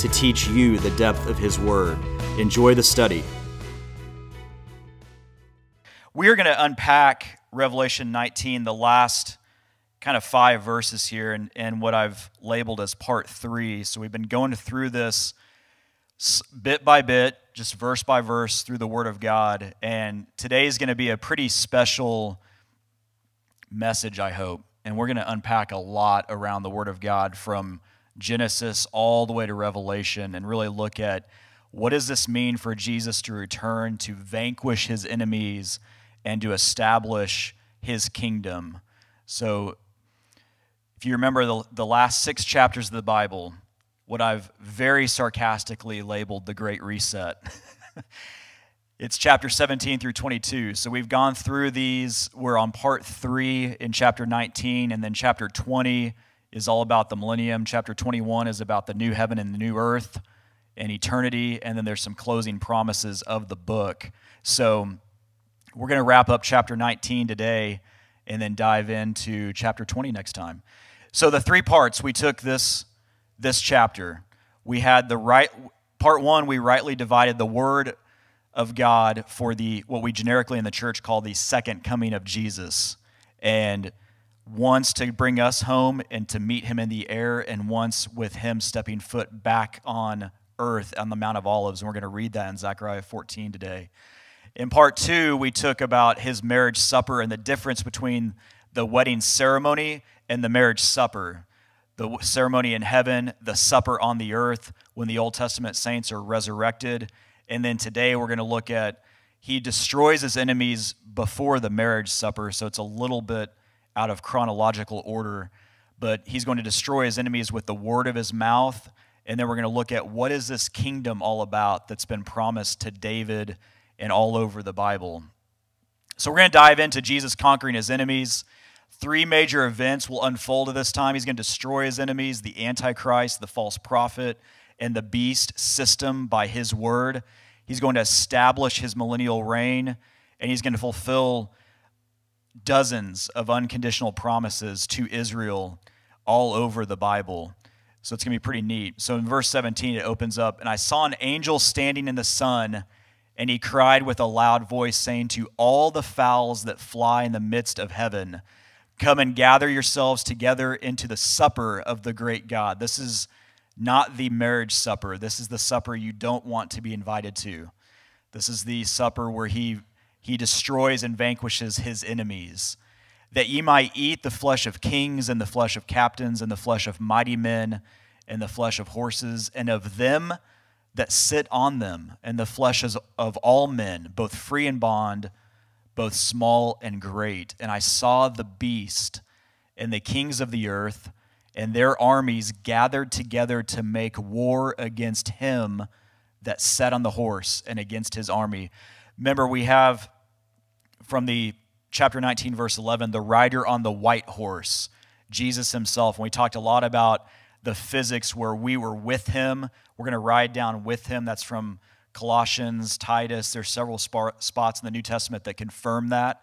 to teach you the depth of His Word. Enjoy the study. We're going to unpack Revelation 19, the last kind of five verses here, and, and what I've labeled as part three. So we've been going through this bit by bit, just verse by verse through the Word of God. And today is going to be a pretty special message, I hope. And we're going to unpack a lot around the Word of God from Genesis all the way to Revelation and really look at what does this mean for Jesus to return to vanquish his enemies and to establish his kingdom. So, if you remember the, the last six chapters of the Bible, what I've very sarcastically labeled the Great Reset. it's chapter 17 through 22. So we've gone through these. We're on part three in chapter 19, and then chapter 20 is all about the millennium. Chapter 21 is about the new heaven and the new earth and eternity. And then there's some closing promises of the book. So we're going to wrap up chapter 19 today and then dive into chapter 20 next time. So the three parts we took this this chapter. We had the right part 1 we rightly divided the word of God for the what we generically in the church call the second coming of Jesus. And once to bring us home and to meet him in the air, and once with him stepping foot back on earth on the Mount of Olives. And we're going to read that in Zechariah 14 today. In part two, we took about his marriage supper and the difference between the wedding ceremony and the marriage supper. The ceremony in heaven, the supper on the earth when the Old Testament saints are resurrected. And then today we're going to look at he destroys his enemies before the marriage supper. So it's a little bit out of chronological order, but he's going to destroy his enemies with the word of his mouth. And then we're going to look at what is this kingdom all about that's been promised to David and all over the Bible. So we're going to dive into Jesus conquering his enemies. Three major events will unfold at this time. He's going to destroy his enemies, the Antichrist, the false prophet, and the beast system by his word. He's going to establish his millennial reign, and he's going to fulfill dozens of unconditional promises to Israel all over the Bible. So it's going to be pretty neat. So in verse 17, it opens up, and I saw an angel standing in the sun, and he cried with a loud voice, saying to all the fowls that fly in the midst of heaven, Come and gather yourselves together into the supper of the great God. This is not the marriage supper. This is the supper you don't want to be invited to. This is the supper where he he destroys and vanquishes his enemies, that ye might eat the flesh of kings and the flesh of captains and the flesh of mighty men and the flesh of horses and of them that sit on them and the flesh of all men, both free and bond, both small and great. And I saw the beast and the kings of the earth and their armies gathered together to make war against him that sat on the horse and against his army. Remember, we have from the chapter 19, verse 11, the rider on the white horse, Jesus himself. And we talked a lot about the physics where we were with him. We're going to ride down with him. That's from Colossians, Titus. There's several spots in the New Testament that confirm that.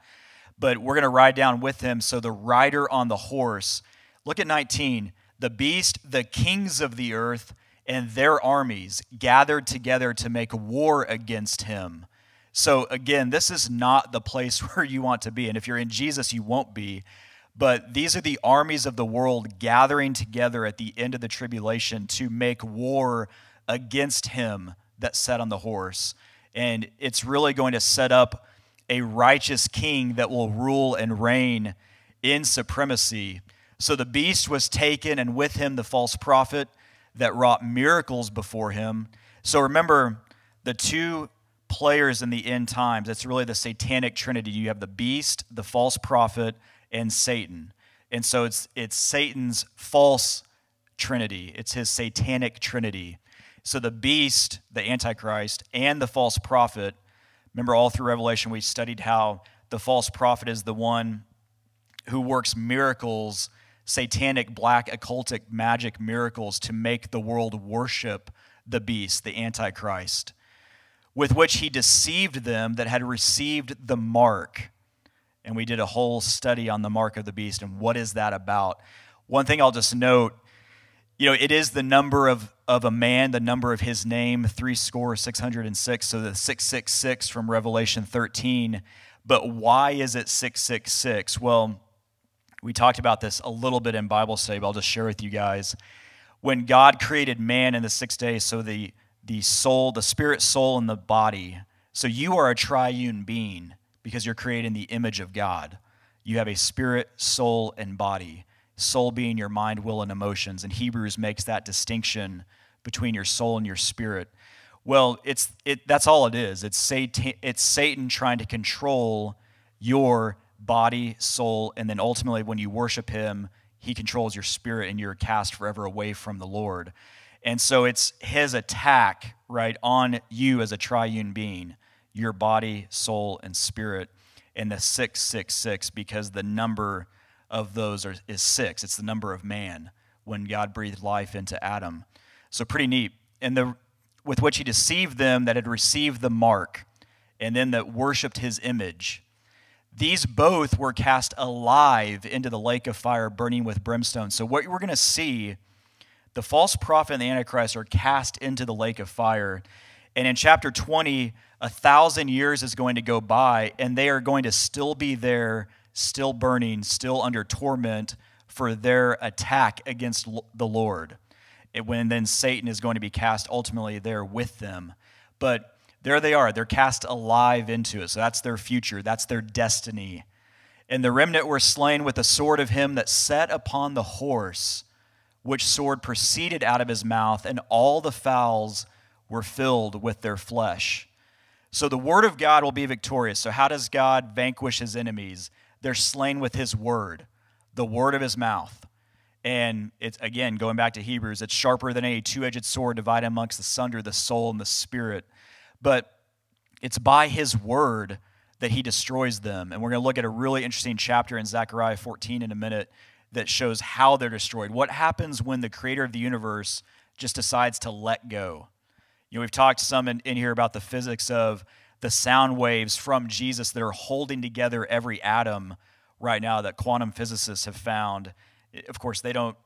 But we're going to ride down with him. So the rider on the horse, look at 19. The beast, the kings of the earth, and their armies gathered together to make war against him. So, again, this is not the place where you want to be. And if you're in Jesus, you won't be. But these are the armies of the world gathering together at the end of the tribulation to make war against him that sat on the horse. And it's really going to set up a righteous king that will rule and reign in supremacy. So the beast was taken, and with him the false prophet that wrought miracles before him. So remember, the two players in the end times. It's really the satanic trinity. You have the beast, the false prophet, and Satan. And so it's it's Satan's false trinity. It's his satanic trinity. So the beast, the Antichrist, and the false prophet, remember all through Revelation, we studied how the false prophet is the one who works miracles, satanic, black, occultic, magic miracles to make the world worship the beast, the Antichrist, with which he deceived them that had received the mark. And we did a whole study on the mark of the beast and what is that about. One thing I'll just note you know, it is the number of, of a man, the number of his name, three score, 606. So the 666 from Revelation 13. But why is it 666? Well, we talked about this a little bit in Bible study, but I'll just share with you guys. When God created man in the six days, so the, the soul, the spirit, soul, and the body, so you are a triune being because you're created in the image of God. You have a spirit, soul, and body soul being your mind, will, and emotions. And Hebrews makes that distinction between your soul and your spirit. Well, it's, it, that's all it is. It's Satan, it's Satan trying to control your body, soul, and then ultimately, when you worship him, he controls your spirit and you're cast forever away from the Lord. And so it's his attack, right, on you as a triune being, your body, soul, and spirit, in the 666, because the number of those are, is six. It's the number of man when God breathed life into Adam. So pretty neat. And the with which he deceived them that had received the mark, and then that worshipped his image. These both were cast alive into the lake of fire burning with brimstone. So what we're going to see, the false prophet and the antichrist are cast into the lake of fire. And in chapter 20, a thousand years is going to go by, and they are going to still be there still burning, still under torment for their attack against the Lord. It, when then Satan is going to be cast ultimately there with them. But there they are. They're cast alive into it. So that's their future, that's their destiny. And the remnant were slain with the sword of him that sat upon the horse, which sword proceeded out of his mouth, and all the fowls were filled with their flesh. So the word of God will be victorious. So, how does God vanquish his enemies? they're slain with his word, the word of his mouth. And it's again going back to Hebrews, it's sharper than any two-edged sword, divided amongst the sunder, the soul and the spirit. But it's by his word that he destroys them. And we're going to look at a really interesting chapter in Zechariah 14 in a minute that shows how they're destroyed. What happens when the creator of the universe just decides to let go? You know, we've talked some in, in here about the physics of the sound waves from Jesus that are holding together every atom right now that quantum physicists have found. Of course, they don't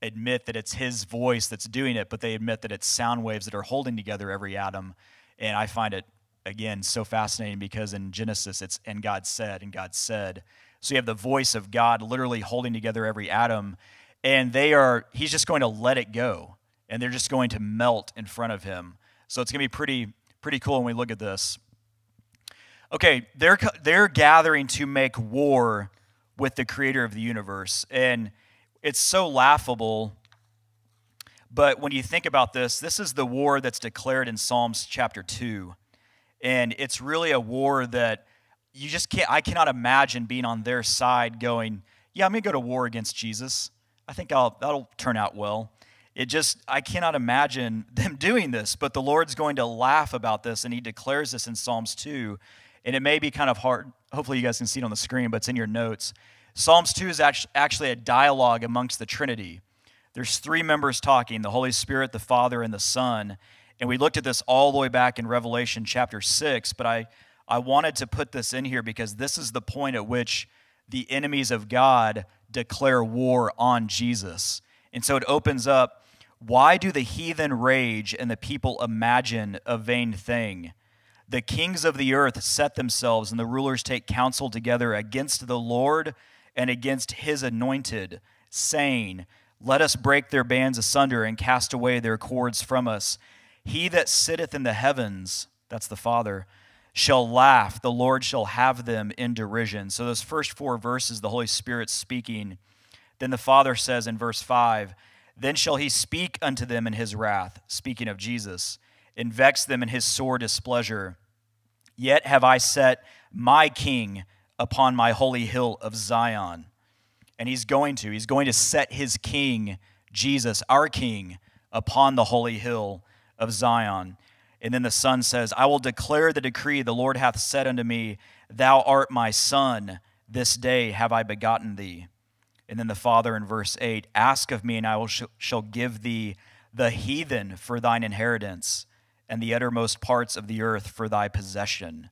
admit that it's his voice that's doing it, but they admit that it's sound waves that are holding together every atom. And I find it, again, so fascinating because in Genesis, it's, and God said, and God said. So you have the voice of God literally holding together every atom, and they are, he's just going to let it go, and they're just going to melt in front of him. So it's going to be pretty, pretty cool when we look at this. Okay, they're, they're gathering to make war with the creator of the universe. And it's so laughable. But when you think about this, this is the war that's declared in Psalms chapter 2. And it's really a war that you just can't, I cannot imagine being on their side going, yeah, I'm going to go to war against Jesus. I think I'll, that'll turn out well. It just, I cannot imagine them doing this, but the Lord's going to laugh about this, and He declares this in Psalms 2. And it may be kind of hard. Hopefully, you guys can see it on the screen, but it's in your notes. Psalms 2 is actually a dialogue amongst the Trinity. There's three members talking the Holy Spirit, the Father, and the Son. And we looked at this all the way back in Revelation chapter 6, but I, I wanted to put this in here because this is the point at which the enemies of God declare war on Jesus. And so it opens up why do the heathen rage and the people imagine a vain thing? The kings of the earth set themselves, and the rulers take counsel together against the Lord and against his anointed, saying, Let us break their bands asunder and cast away their cords from us. He that sitteth in the heavens, that's the Father, shall laugh. The Lord shall have them in derision. So, those first four verses, the Holy Spirit speaking. Then the Father says in verse 5, Then shall he speak unto them in his wrath, speaking of Jesus and vex them in his sore displeasure. Yet have I set my king upon my holy hill of Zion. And he's going to, he's going to set his king, Jesus, our king, upon the holy hill of Zion. And then the Son says, I will declare the decree the Lord hath said unto me, Thou art my Son, this day have I begotten thee. And then the Father in verse 8, Ask of me, and I will sh- shall give thee the heathen for thine inheritance, and the uttermost parts of the earth for thy possession.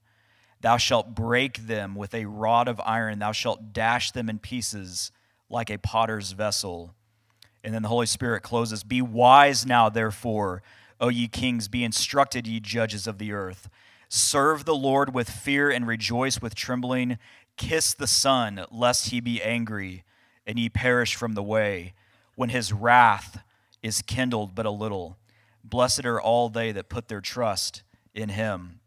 Thou shalt break them with a rod of iron, thou shalt dash them in pieces like a potter's vessel. And then the Holy Spirit closes Be wise now, therefore, O ye kings, be instructed, ye judges of the earth. Serve the Lord with fear and rejoice with trembling. Kiss the Son, lest he be angry and ye perish from the way, when his wrath is kindled but a little. Blessed are all they that put their trust in him.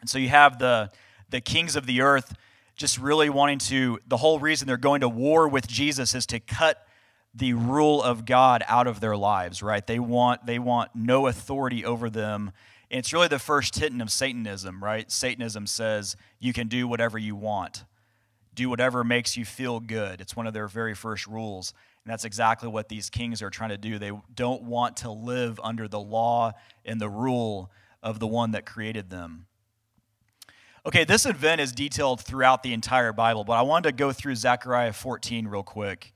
And so you have the, the kings of the earth just really wanting to, the whole reason they're going to war with Jesus is to cut the rule of God out of their lives, right? They want, they want no authority over them. And it's really the first titan of Satanism, right? Satanism says you can do whatever you want do whatever makes you feel good. It's one of their very first rules. And that's exactly what these kings are trying to do. They don't want to live under the law and the rule of the one that created them. Okay, this event is detailed throughout the entire Bible, but I wanted to go through Zechariah 14 real quick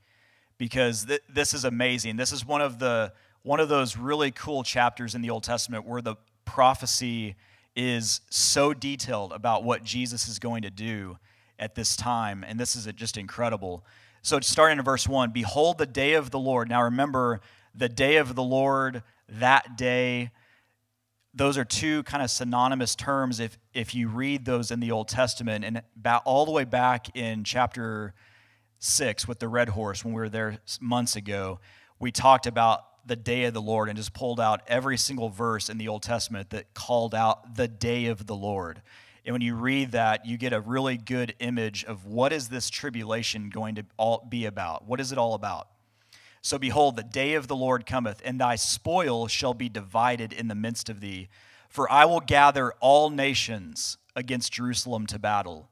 because th- this is amazing. This is one of the one of those really cool chapters in the Old Testament where the prophecy is so detailed about what Jesus is going to do at this time. And this is just incredible. So, starting in verse 1 Behold the day of the Lord. Now, remember, the day of the Lord, that day, those are two kind of synonymous terms if, if you read those in the Old Testament. And all the way back in chapter 6 with the red horse, when we were there months ago, we talked about the day of the Lord and just pulled out every single verse in the Old Testament that called out the day of the Lord. And when you read that, you get a really good image of what is this tribulation going to all be about? What is it all about? So behold, the day of the Lord cometh, and thy spoil shall be divided in the midst of thee. For I will gather all nations against Jerusalem to battle.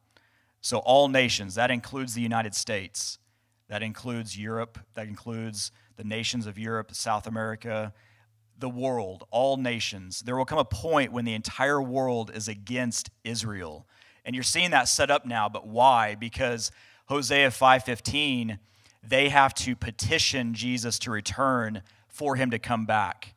So, all nations, that includes the United States, that includes Europe, that includes the nations of Europe, South America, the world, all nations. There will come a point when the entire world is against Israel. And you're seeing that set up now, but why? Because Hosea 5:15, they have to petition Jesus to return for him to come back.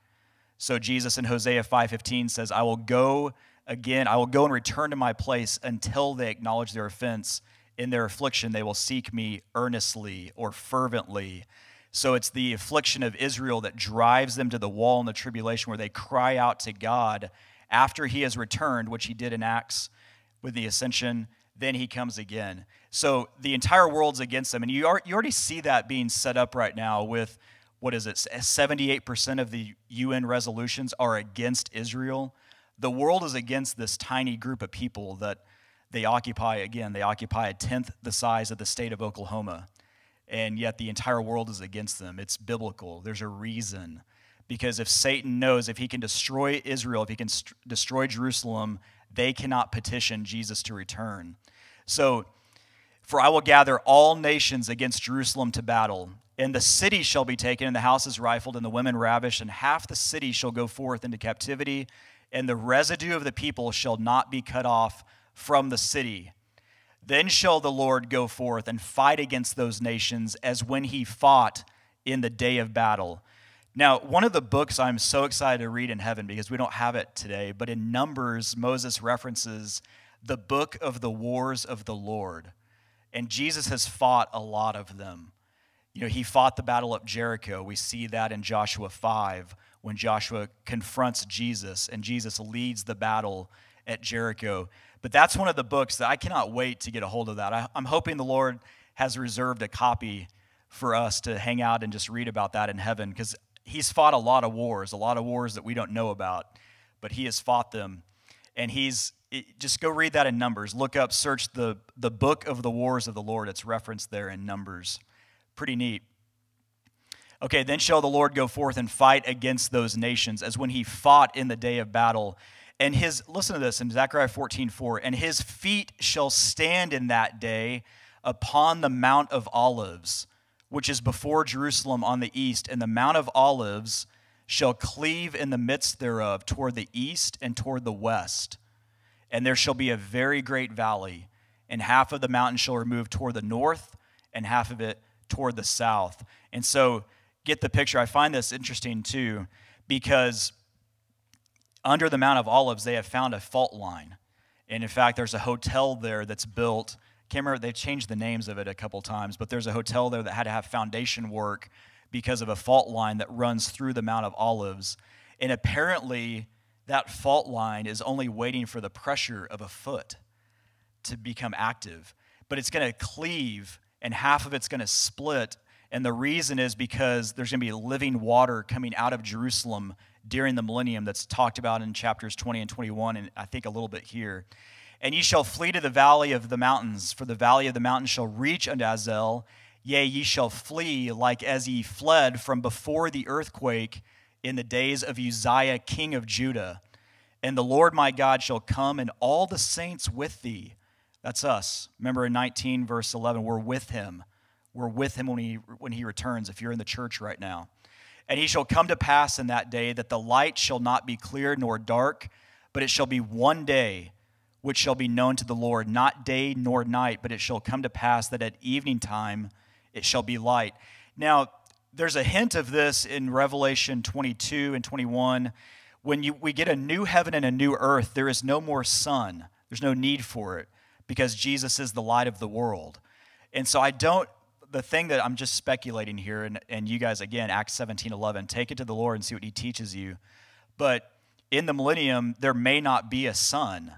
So Jesus in Hosea 5:15 says, "I will go again, I will go and return to my place until they acknowledge their offense. In their affliction they will seek me earnestly or fervently." So it's the affliction of Israel that drives them to the wall in the tribulation where they cry out to God after he has returned, which he did in Acts with the ascension. Then he comes again. So the entire world's against them. And you, are, you already see that being set up right now with what is it? 78% of the UN resolutions are against Israel. The world is against this tiny group of people that they occupy, again, they occupy a tenth the size of the state of Oklahoma and yet the entire world is against them. It's biblical. There's a reason. Because if Satan knows if he can destroy Israel, if he can st- destroy Jerusalem, they cannot petition Jesus to return. So, for I will gather all nations against Jerusalem to battle, and the city shall be taken, and the houses rifled, and the women ravished, and half the city shall go forth into captivity, and the residue of the people shall not be cut off from the city. Then shall the Lord go forth and fight against those nations as when he fought in the day of battle. Now, one of the books I'm so excited to read in heaven because we don't have it today, but in Numbers, Moses references the book of the wars of the Lord. And Jesus has fought a lot of them. You know, he fought the battle of Jericho. We see that in Joshua 5 when Joshua confronts Jesus and Jesus leads the battle at Jericho. But that's one of the books that I cannot wait to get a hold of that. I, am hoping the Lord has reserved a copy for us to hang out and just read about that in heaven because he's fought a lot of wars, a lot of wars that we don't know about, but he has fought them. And he's it, just go read that in Numbers. Look up, search the, the book of the wars of the Lord. It's referenced there in Numbers. Pretty neat. Okay, then shall the Lord go forth and fight against those nations as when he fought in the day of battle and his, listen to this in Zechariah 14, 4, and his feet shall stand in that day upon the Mount of Olives, which is before Jerusalem on the east, and the Mount of Olives shall cleave in the midst thereof toward the east and toward the west. And there shall be a very great valley, and half of the mountain shall remove toward the north, and half of it toward the south. And so, get the picture. I find this interesting too, because under the Mount of Olives, they have found a fault line. And in fact, there's a hotel there that's built. Can't remember, they've changed the names of it a couple times, but there's a hotel there that had to have foundation work because of a fault line that runs through the Mount of Olives. And apparently, that fault line is only waiting for the pressure of a foot to become active. But it's going to cleave, and half of it's going to split. And the reason is because there's going to be living water coming out of Jerusalem during the millennium that's talked about in chapters 20 and 21, and I think a little bit here. And ye shall flee to the valley of the mountains, for the valley of the mountains shall reach unto Azel, Yea, ye shall flee like as ye fled from before the earthquake in the days of Uzziah, king of Judah. And the Lord my God shall come, and all the saints with thee. That's us. Remember in 19, verse 11, we're with him. We're with him when he, when he returns, if you're in the church right now. And he shall come to pass in that day that the light shall not be clear nor dark, but it shall be one day which shall be known to the Lord, not day nor night, but it shall come to pass that at evening time it shall be light. Now, there's a hint of this in Revelation 22 and 21. When you, we get a new heaven and a new earth, there is no more sun. There's no need for it because Jesus is the light of the world. And so I don't, the thing that I'm just speculating here, and, and you guys, again, Acts 17 11, take it to the Lord and see what he teaches you. But in the millennium, there may not be a sun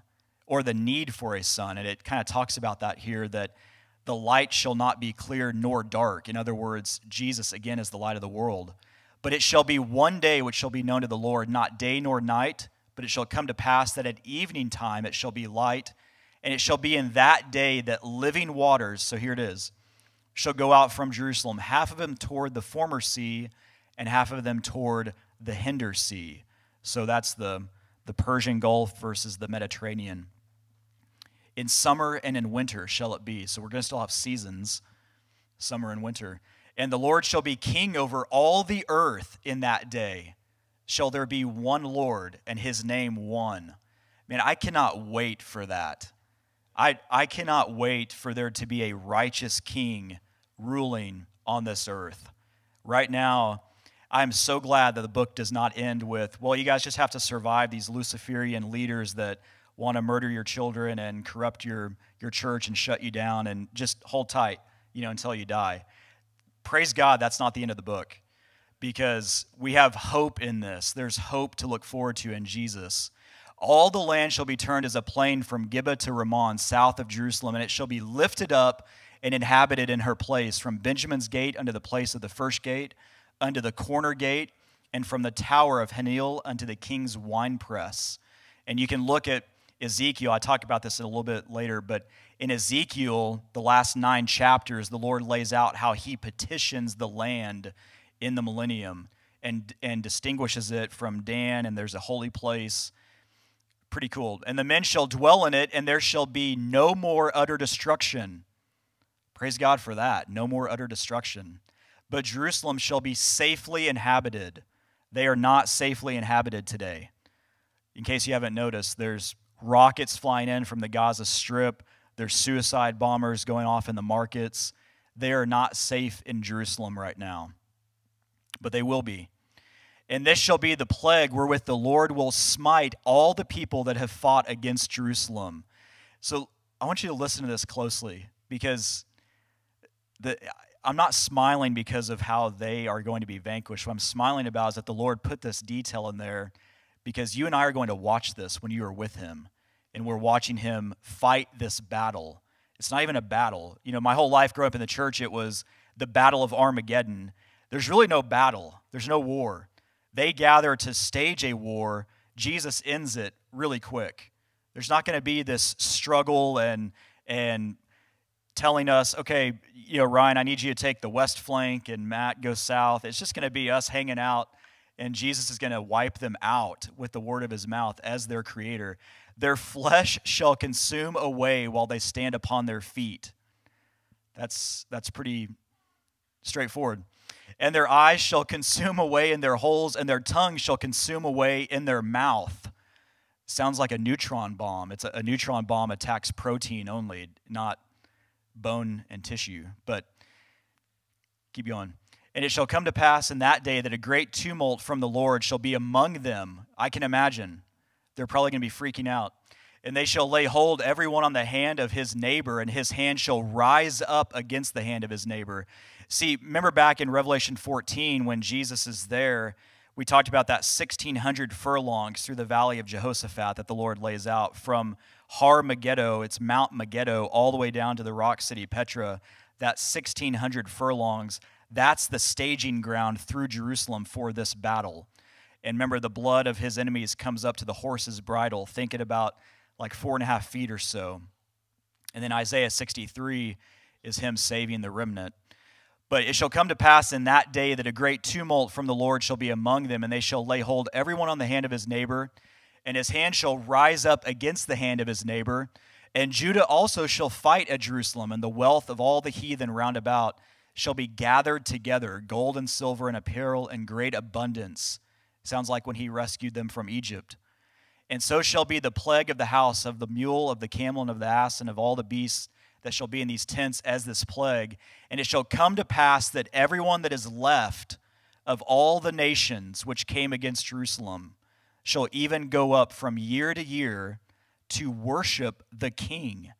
or the need for a sun. And it kind of talks about that here that the light shall not be clear nor dark. In other words, Jesus again is the light of the world. But it shall be one day which shall be known to the Lord, not day nor night, but it shall come to pass that at evening time it shall be light, and it shall be in that day that living waters, so here it is, shall go out from Jerusalem, half of them toward the former sea, and half of them toward the hinder sea. So that's the, the Persian Gulf versus the Mediterranean. In summer and in winter shall it be. So we're going to still have seasons, summer and winter. And the Lord shall be king over all the earth in that day. Shall there be one Lord and his name one? Man, I cannot wait for that. I, I cannot wait for there to be a righteous king ruling on this earth. Right now, I'm so glad that the book does not end with, well, you guys just have to survive these Luciferian leaders that want to murder your children and corrupt your, your church and shut you down and just hold tight, you know, until you die. Praise God, that's not the end of the book because we have hope in this. There's hope to look forward to in Jesus. All the land shall be turned as a plain from Gibeah to Rimmon, south of Jerusalem, and it shall be lifted up and inhabited in her place, from Benjamin's gate unto the place of the first gate, unto the corner gate, and from the tower of Hananel unto the king's winepress. And you can look at Ezekiel, I talk about this a little bit later, but in Ezekiel, the last nine chapters, the Lord lays out how he petitions the land in the millennium and, and distinguishes it from Dan, and there's a holy place. Pretty cool. And the men shall dwell in it, and there shall be no more utter destruction. Praise God for that. No more utter destruction. But Jerusalem shall be safely inhabited. They are not safely inhabited today. In case you haven't noticed, there's rockets flying in from the Gaza Strip. There's suicide bombers going off in the markets. They are not safe in Jerusalem right now, but they will be. And this shall be the plague wherewith the Lord will smite all the people that have fought against Jerusalem. So I want you to listen to this closely because the, I'm not smiling because of how they are going to be vanquished. What I'm smiling about is that the Lord put this detail in there because you and I are going to watch this when you are with him and we're watching him fight this battle. It's not even a battle. You know, my whole life growing up in the church, it was the Battle of Armageddon. There's really no battle, there's no war. They gather to stage a war. Jesus ends it really quick. There's not going to be this struggle and, and telling us, okay, you know, Ryan, I need you to take the west flank and Matt go south. It's just going to be us hanging out and Jesus is going to wipe them out with the word of his mouth as their creator. Their flesh shall consume away while they stand upon their feet. That's, that's pretty straightforward. And their eyes shall consume away in their holes, and their tongue shall consume away in their mouth. Sounds like a neutron bomb. It's a, a neutron bomb attacks protein only, not bone and tissue. But keep going. And it shall come to pass in that day that a great tumult from the Lord shall be among them. I can imagine. They're probably going to be freaking out. And they shall lay hold everyone on the hand of his neighbor, and his hand shall rise up against the hand of his neighbor. See, remember back in Revelation 14 when Jesus is there, we talked about that 1,600 furlongs through the valley of Jehoshaphat that the Lord lays out from Har Megiddo, it's Mount Megiddo, all the way down to the rock city Petra. That 1,600 furlongs, that's the staging ground through Jerusalem for this battle. And remember, the blood of his enemies comes up to the horse's bridle, thinking about like four and a half feet or so. And then Isaiah 63 is him saving the remnant. But it shall come to pass in that day that a great tumult from the Lord shall be among them, and they shall lay hold everyone on the hand of his neighbor, and his hand shall rise up against the hand of his neighbor. And Judah also shall fight at Jerusalem, and the wealth of all the heathen round about shall be gathered together gold and silver and apparel in great abundance. Sounds like when he rescued them from Egypt. And so shall be the plague of the house of the mule, of the camel, and of the ass, and of all the beasts that shall be in these tents as this plague. And it shall come to pass that everyone that is left of all the nations which came against Jerusalem shall even go up from year to year to worship the King,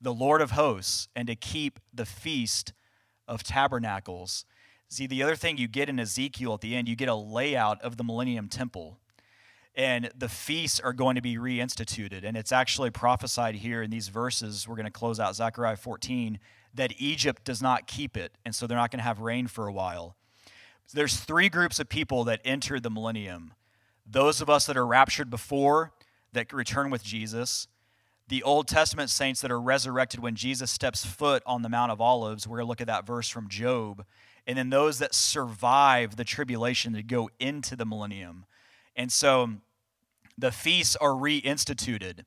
the Lord of hosts, and to keep the feast of tabernacles. See, the other thing you get in Ezekiel at the end, you get a layout of the Millennium Temple. And the feasts are going to be reinstituted. And it's actually prophesied here in these verses. We're going to close out Zechariah 14 that Egypt does not keep it. And so they're not going to have rain for a while. So there's three groups of people that enter the millennium those of us that are raptured before, that return with Jesus, the Old Testament saints that are resurrected when Jesus steps foot on the Mount of Olives. We're going to look at that verse from Job. And then those that survive the tribulation to go into the millennium. And so um, the feasts are reinstituted.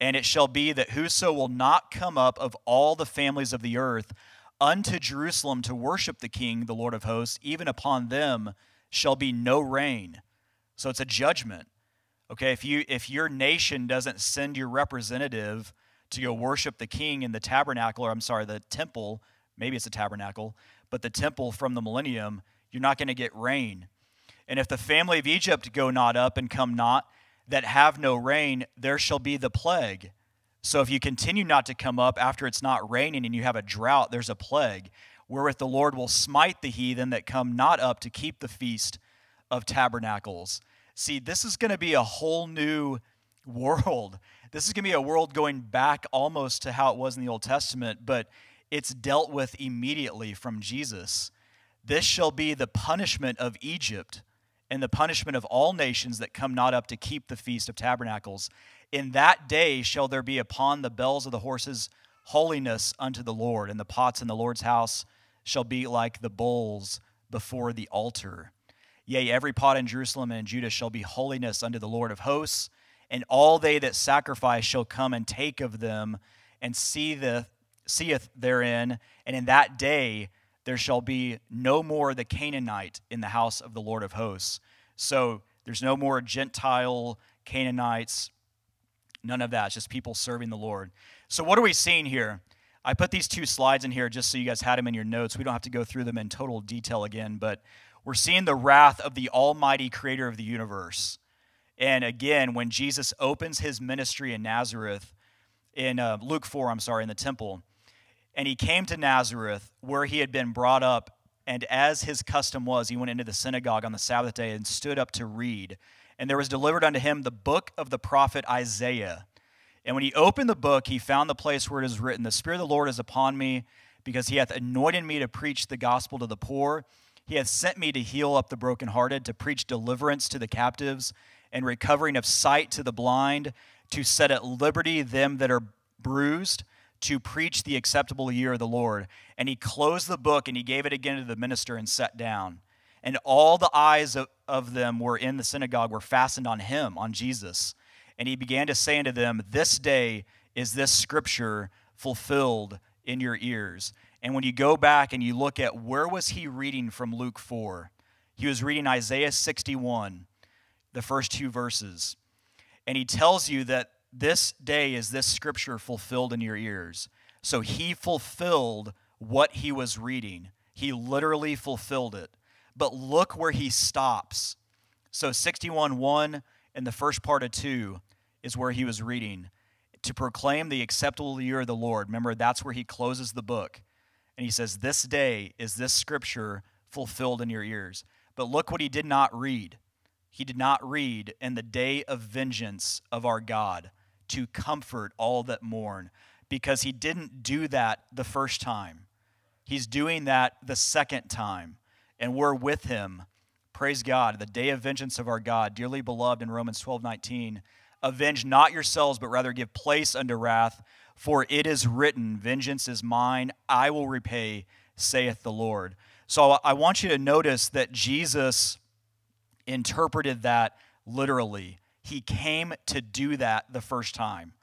And it shall be that whoso will not come up of all the families of the earth unto Jerusalem to worship the King, the Lord of hosts, even upon them shall be no rain. So it's a judgment. Okay, if you if your nation doesn't send your representative to go worship the king in the tabernacle, or I'm sorry, the temple, maybe it's a tabernacle, but the temple from the millennium, you're not going to get rain. And if the family of Egypt go not up and come not, that have no rain, there shall be the plague. So if you continue not to come up after it's not raining and you have a drought, there's a plague, wherewith the Lord will smite the heathen that come not up to keep the feast of tabernacles. See, this is going to be a whole new world. This is going to be a world going back almost to how it was in the Old Testament, but it's dealt with immediately from Jesus. This shall be the punishment of Egypt and the punishment of all nations that come not up to keep the Feast of Tabernacles. In that day shall there be upon the bells of the horses holiness unto the Lord, and the pots in the Lord's house shall be like the bowls before the altar. Yea, every pot in Jerusalem and in Judah shall be holiness unto the Lord of hosts, and all they that sacrifice shall come and take of them and see the seeth therein, and in that day there shall be no more the Canaanite in the house of the Lord of hosts. So there's no more Gentile Canaanites, none of that. It's just people serving the Lord. So what are we seeing here? I put these two slides in here just so you guys had them in your notes. We don't have to go through them in total detail again, but we're seeing the wrath of the Almighty Creator of the universe. And again, when Jesus opens his ministry in Nazareth, in uh, Luke 4, I'm sorry, in the temple, and he came to Nazareth where he had been brought up, and as his custom was, he went into the synagogue on the Sabbath day and stood up to read. And there was delivered unto him the book of the prophet Isaiah. And when he opened the book, he found the place where it is written, The Spirit of the Lord is upon me, because he hath anointed me to preach the gospel to the poor. He hath sent me to heal up the brokenhearted, to preach deliverance to the captives, and recovering of sight to the blind, to set at liberty them that are bruised, to preach the acceptable year of the Lord. And he closed the book and he gave it again to the minister and sat down. And all the eyes of, of them were in the synagogue were fastened on him, on Jesus. And he began to say unto them, This day is this scripture fulfilled in your ears. And when you go back and you look at where was he reading from Luke 4, he was reading Isaiah 61, the first two verses. And he tells you that this day is this scripture fulfilled in your ears. So he fulfilled what he was reading. He literally fulfilled it. But look where he stops. So 61 1 and the first part of 2 is where he was reading. To proclaim the acceptable year of the Lord. Remember, that's where he closes the book. And he says, This day is this scripture fulfilled in your ears. But look what he did not read. He did not read in the day of vengeance of our God to comfort all that mourn, because he didn't do that the first time. He's doing that the second time, and we're with him. Praise God, the day of vengeance of our God, dearly beloved in Romans 12 19. Avenge not yourselves, but rather give place unto wrath, for it is written, Vengeance is mine, I will repay, saith the Lord. So I want you to notice that Jesus interpreted that literally. He came to do that the first time.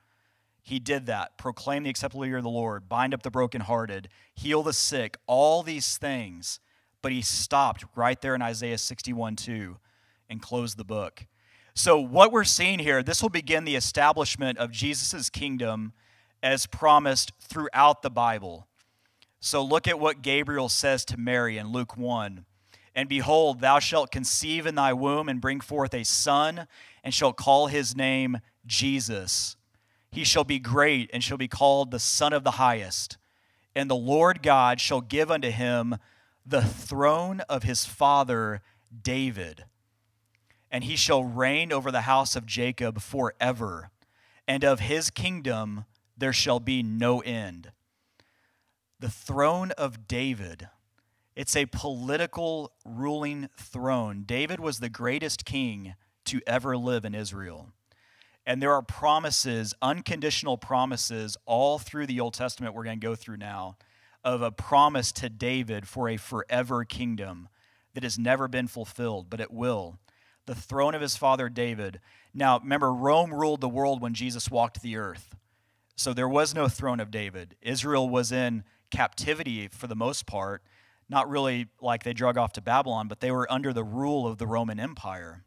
He did that. Proclaim the acceptable year of the Lord, bind up the brokenhearted, heal the sick, all these things. But he stopped right there in Isaiah 61 2 and closed the book. So, what we're seeing here, this will begin the establishment of Jesus' kingdom as promised throughout the Bible. So, look at what Gabriel says to Mary in Luke 1. And behold, thou shalt conceive in thy womb and bring forth a son, and shalt call his name Jesus. He shall be great and shall be called the Son of the Highest. And the Lord God shall give unto him the throne of his father David. And he shall reign over the house of Jacob forever, and of his kingdom there shall be no end. The throne of David it's a political ruling throne. David was the greatest king to ever live in Israel. And there are promises, unconditional promises, all through the Old Testament we're going to go through now, of a promise to David for a forever kingdom that has never been fulfilled, but it will. The throne of his father David. Now, remember, Rome ruled the world when Jesus walked the earth. So there was no throne of David. Israel was in captivity for the most part not really like they drug off to Babylon, but they were under the rule of the Roman Empire.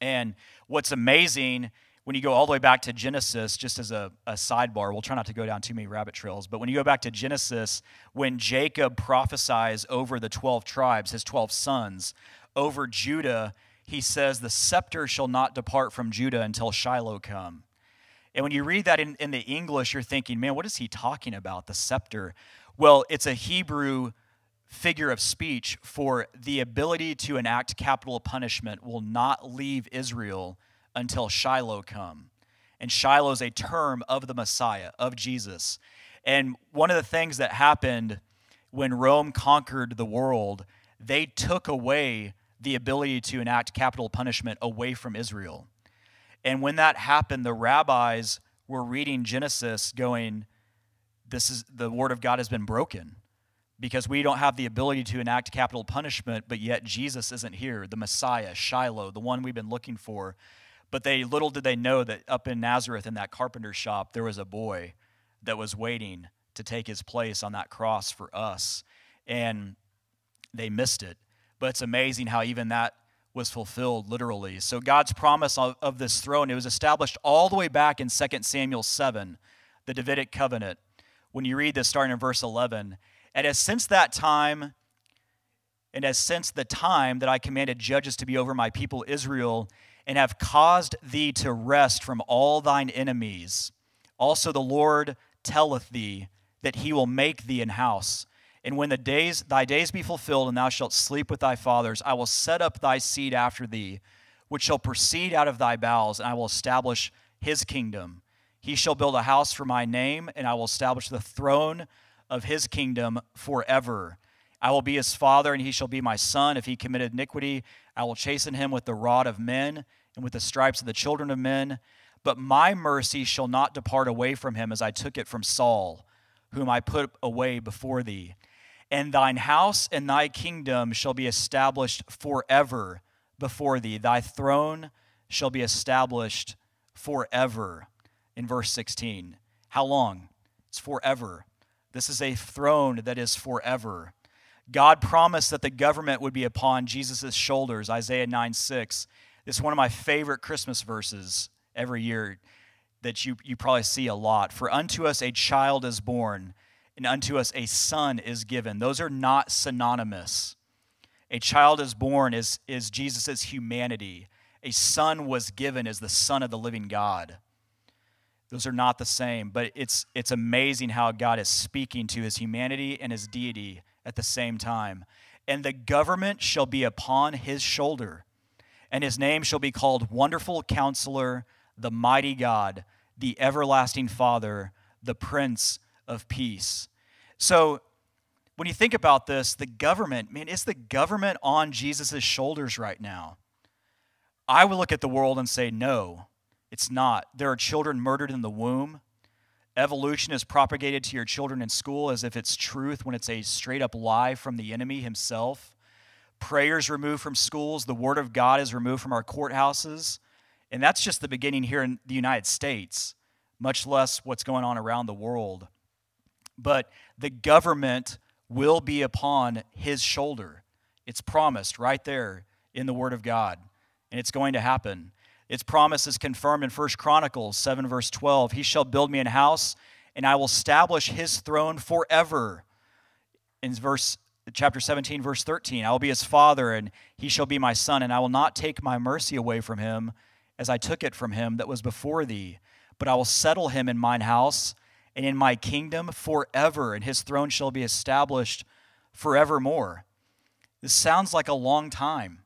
And what's amazing when you go all the way back to Genesis, just as a, a, sidebar, we'll try not to go down too many rabbit trails, but when you go back to Genesis, when Jacob prophesies over the 12 tribes, his 12 sons, over Judah, he says, The scepter shall not depart from Judah until Shiloh come. And when you read that in, in the English, you're thinking, man, what is he talking about, the scepter? Well, it's a Hebrew figure of speech for the ability to enact capital punishment will not leave Israel until Shiloh come. And Shiloh is a term of the Messiah, of Jesus. And one of the things that happened when Rome conquered the world, they took away the ability to enact capital punishment away from Israel. And when that happened, the rabbis were reading Genesis going, This is the word of God has been broken because we don't have the ability to enact capital punishment, but yet Jesus isn't here, the Messiah, Shiloh, the one we've been looking for. But they little did they know that up in Nazareth in that carpenter shop there was a boy that was waiting to take his place on that cross for us. And they missed it. But it's amazing how even that was fulfilled literally. So God's promise of, of this throne, it was established all the way back in 2 Samuel 7, the Davidic covenant. When you read this starting in verse 11, and as since that time, and as since the time that I commanded judges to be over my people Israel, and have caused thee to rest from all thine enemies, also the Lord telleth thee that he will make thee an house. And when the days thy days be fulfilled, and thou shalt sleep with thy fathers, I will set up thy seed after thee, which shall proceed out of thy bowels, and I will establish his kingdom. He shall build a house for my name, and I will establish the throne of his kingdom forever. I will be his father, and he shall be my son. If he committed iniquity, I will chasten him with the rod of men and with the stripes of the children of men. But my mercy shall not depart away from him as I took it from Saul, whom I put away before thee. And thine house and thy kingdom shall be established forever before thee. Thy throne shall be established forever. In verse 16. How long? It's forever This is a throne that is forever. God promised that the government would be upon Jesus' shoulders, Isaiah 9 6. This is one of my favorite Christmas verses every year that you, you probably see a lot. For unto us a child is born, and unto us a son is given. Those are not synonymous. A child is born is, is Jesus' humanity. A son was given as the Son of the living God. Those are not the same, but it's, it's amazing how God is speaking to his humanity and his deity at the same time. And the government shall be upon his shoulder, and his name shall be called Wonderful Counselor, the Mighty God, the Everlasting Father, the Prince of Peace. So, when you think about this, the government, man, is the government on Jesus' shoulders right now? I would look at the world and say, no, it's not. There are children murdered in the womb. Evolution is propagated to your children in school as if it's truth when it's a straight up lie from the enemy himself. Prayers removed from schools. The Word of God is removed from our courthouses. And that's just the beginning here in the United States, much less what's going on around the world. But the government will be upon his shoulder. It's promised right there in the Word of God, and it's going to happen. Its promise is confirmed in 1 Chronicles 7, verse 12. He shall build me an house, and I will establish his throne forever. In verse chapter 17, verse 13, I will be his father, and he shall be my son, and I will not take my mercy away from him as I took it from him that was before thee. But I will settle him in mine house and in my kingdom forever, and his throne shall be established forevermore. This sounds like a long time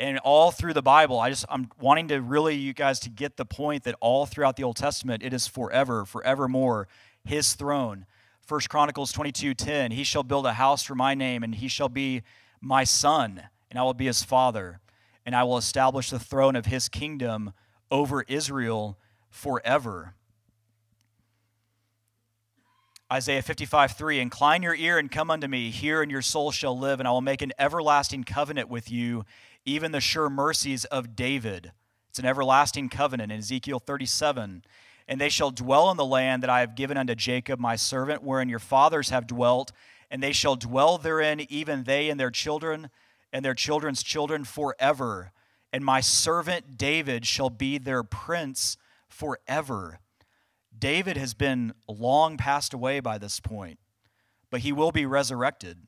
and all through the bible i just i'm wanting to really you guys to get the point that all throughout the old testament it is forever forevermore his throne. First chronicles 22 10 he shall build a house for my name and he shall be my son and i will be his father and i will establish the throne of his kingdom over israel forever Isaiah 55, 3 Incline your ear and come unto me, hear, and your soul shall live, and I will make an everlasting covenant with you, even the sure mercies of David. It's an everlasting covenant in Ezekiel 37. And they shall dwell in the land that I have given unto Jacob, my servant, wherein your fathers have dwelt, and they shall dwell therein, even they and their children, and their children's children forever. And my servant David shall be their prince forever. David has been long passed away by this point, but he will be resurrected.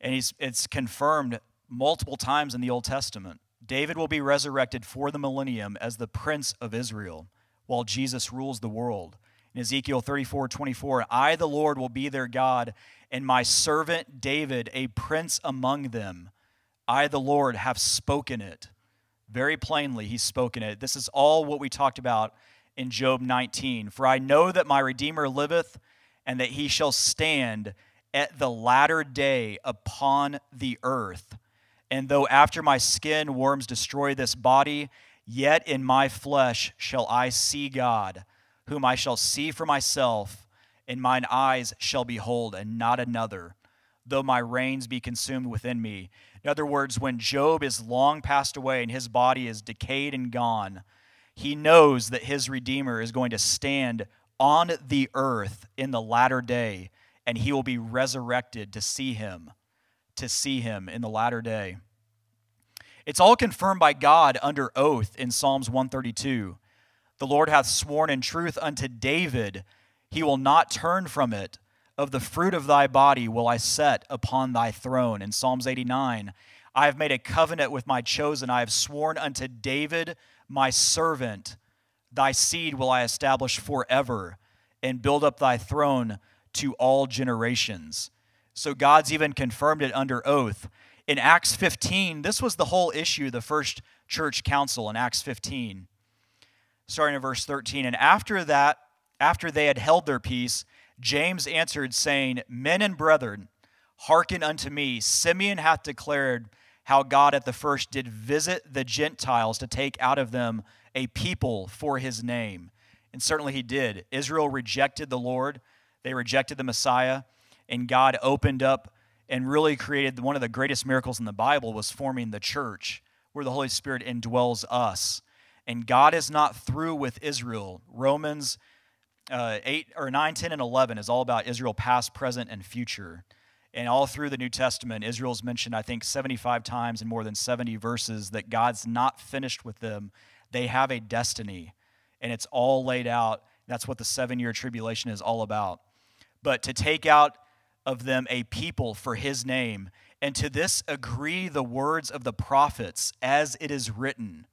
And he's, it's confirmed multiple times in the Old Testament. David will be resurrected for the millennium as the prince of Israel while Jesus rules the world. In Ezekiel 34 24, I, the Lord, will be their God, and my servant David, a prince among them. I, the Lord, have spoken it. Very plainly, he's spoken it. This is all what we talked about in Job 19. For I know that my Redeemer liveth, and that he shall stand at the latter day upon the earth. And though after my skin worms destroy this body, yet in my flesh shall I see God, whom I shall see for myself, and mine eyes shall behold, and not another, though my reins be consumed within me. In other words, when Job is long passed away and his body is decayed and gone, he knows that his Redeemer is going to stand on the earth in the latter day, and he will be resurrected to see him to see him in the latter day. It's all confirmed by God under oath in Psalms 132. The Lord hath sworn in truth unto David, he will not turn from it. Of the fruit of thy body will I set upon thy throne. In Psalms 89, I have made a covenant with my chosen. I have sworn unto David, my servant, thy seed will I establish forever and build up thy throne to all generations. So God's even confirmed it under oath. In Acts 15, this was the whole issue, the first church council in Acts 15, starting in verse 13. And after that, after they had held their peace, James answered, saying, Men and brethren, hearken unto me. Simeon hath declared how God at the first did visit the Gentiles to take out of them a people for his name. And certainly he did. Israel rejected the Lord, they rejected the Messiah and God opened up and really created one of the greatest miracles in the Bible was forming the church where the Holy Spirit indwells us. And God is not through with Israel. Romans uh, 8 or 9, 10, and 11 is all about Israel past, present, and future. And all through the New Testament, Israel's mentioned, I think, 75 times in more than 70 verses that God's not finished with them. They have a destiny, and it's all laid out. That's what the seven year tribulation is all about. But to take out of them a people for his name, and to this agree the words of the prophets, as it is written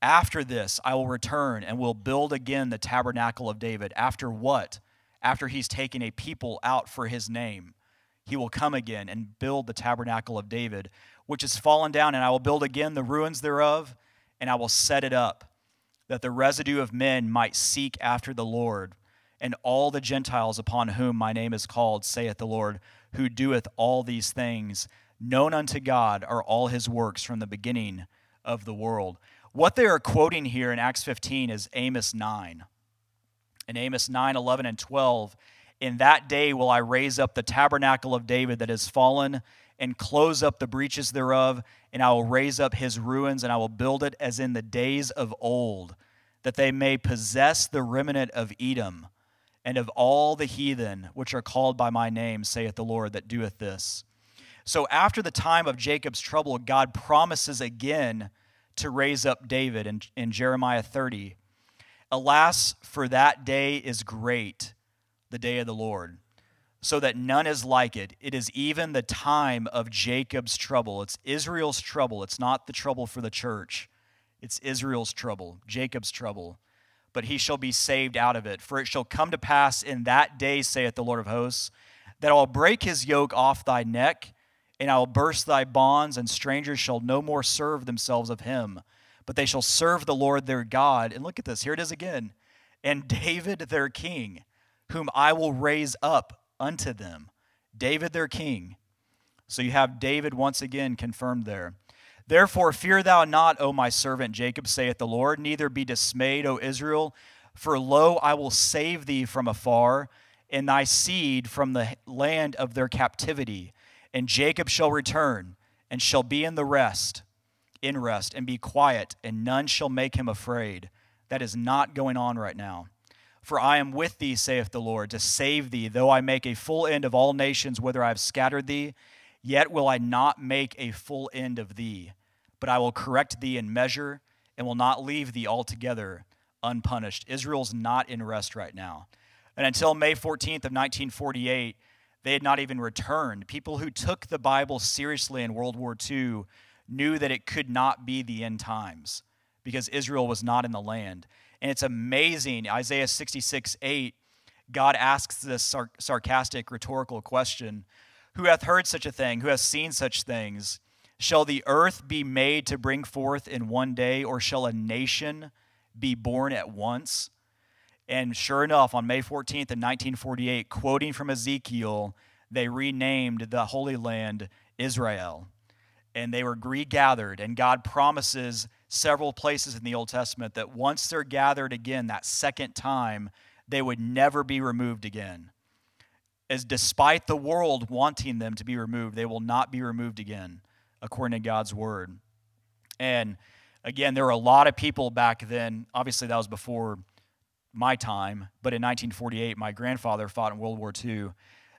after this, I will return and will build again the tabernacle of David. After what? After he's taken a people out for his name, he will come again and build the tabernacle of David, which is fallen down, and I will build again the ruins thereof, and I will set it up, that the residue of men might seek after the Lord, and all the Gentiles upon whom my name is called, saith the Lord, who doeth all these things. Known unto God are all his works from the beginning of the world. What they are quoting here in Acts 15 is Amos 9. In Amos 9, 11, and 12, in that day will I raise up the tabernacle of David that is fallen and close up the breaches thereof, and I will raise up his ruins, and I will build it as in the days of old, that they may possess the remnant of Edom and of all the heathen which are called by my name, saith the Lord that doeth this. So after the time of Jacob's trouble, God promises again to raise up David in, in Jeremiah 30. Alas, for that day is great, the day of the Lord, so that none is like it. It is even the time of Jacob's trouble. It's Israel's trouble. It's not the trouble for the church, it's Israel's trouble, Jacob's trouble. But he shall be saved out of it. For it shall come to pass in that day, saith the Lord of hosts, that I will break his yoke off thy neck and I will burst thy bonds, and strangers shall no more serve themselves of him, but they shall serve the Lord their God. And look at this, here it is again. And David their king, whom I will raise up unto them. David their king. So you have David once again confirmed there. Therefore, fear thou not, O my servant Jacob, saith the Lord, neither be dismayed, O Israel. For lo, I will save thee from afar, and thy seed from the land of their captivity and Jacob shall return and shall be in the rest, in rest, and be quiet, and none shall make him afraid. That is not going on right now. For I am with thee, saith the Lord, to save thee, though I make a full end of all nations, whither I have scattered thee, yet will I not make a full end of thee. But I will correct thee in measure, and will not leave thee altogether unpunished. Israel's not in rest right now. And until May 14th of 1948, they had not even returned. People who took the Bible seriously in World War II knew that it could not be the end times because Israel was not in the land. And it's amazing. Isaiah 66 8, God asks this sar- sarcastic, rhetorical question Who hath heard such a thing? Who hath seen such things? Shall the earth be made to bring forth in one day, or shall a nation be born at once? And sure enough, on May 14th in 1948, quoting from Ezekiel, they renamed the Holy Land Israel. And they were regathered. And God promises several places in the Old Testament that once they're gathered again, that second time, they would never be removed again. As despite the world wanting them to be removed, they will not be removed again, according to God's word. And again, there were a lot of people back then. Obviously, that was before my time, but in 1948, my grandfather fought in World War II.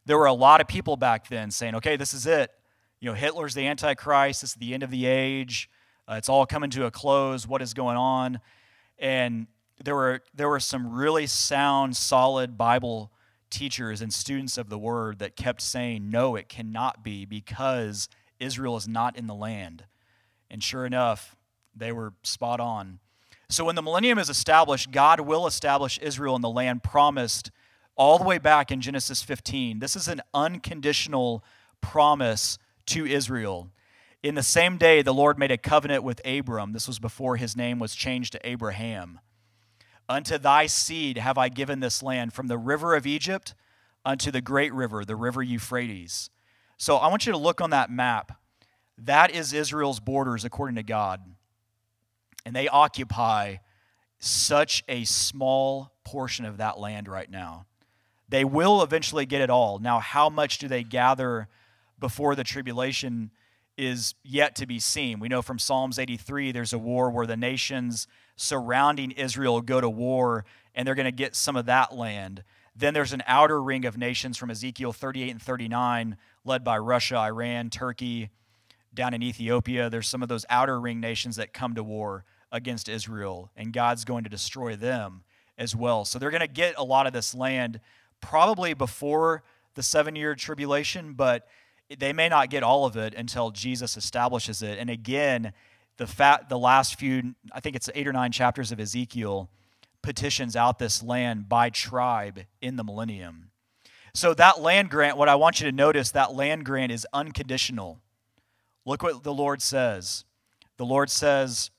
There were a lot of people back then saying, okay, this is it. You know, Hitler's the Antichrist. This is the end of the age. Uh, it's all coming to a close. What is going on? And there were, there were some really sound, solid Bible teachers and students of the word that kept saying, no, it cannot be because Israel is not in the land. And sure enough, they were spot on. So when the millennium is established, God will establish Israel in the land promised all the way back in Genesis 15. This is an unconditional promise to Israel. In the same day, the Lord made a covenant with Abram. This was before his name was changed to Abraham. Unto thy seed have I given this land, from the river of Egypt unto the great river, the river Euphrates. So I want you to look on that map. That is Israel's borders according to God and they occupy such a small portion of that land right now. They will eventually get it all. Now, how much do they gather before the tribulation is yet to be seen. We know from Psalms 83 there's a war where the nations surrounding Israel go to war and they're going to get some of that land. Then there's an outer ring of nations from Ezekiel 38 and 39, led by Russia, Iran, Turkey, down in Ethiopia. There's some of those outer ring nations that come to war against Israel, and God's going to destroy them as well. So they're going to get a lot of this land probably before the seven year tribulation, but they may not get all of it until Jesus establishes it. And again, the fat, the last few, I think it's eight or nine chapters of Ezekiel, petitions out this land by tribe in the millennium. So that land grant, what I want you to notice, that land grant is unconditional. Look what the Lord says. The Lord says,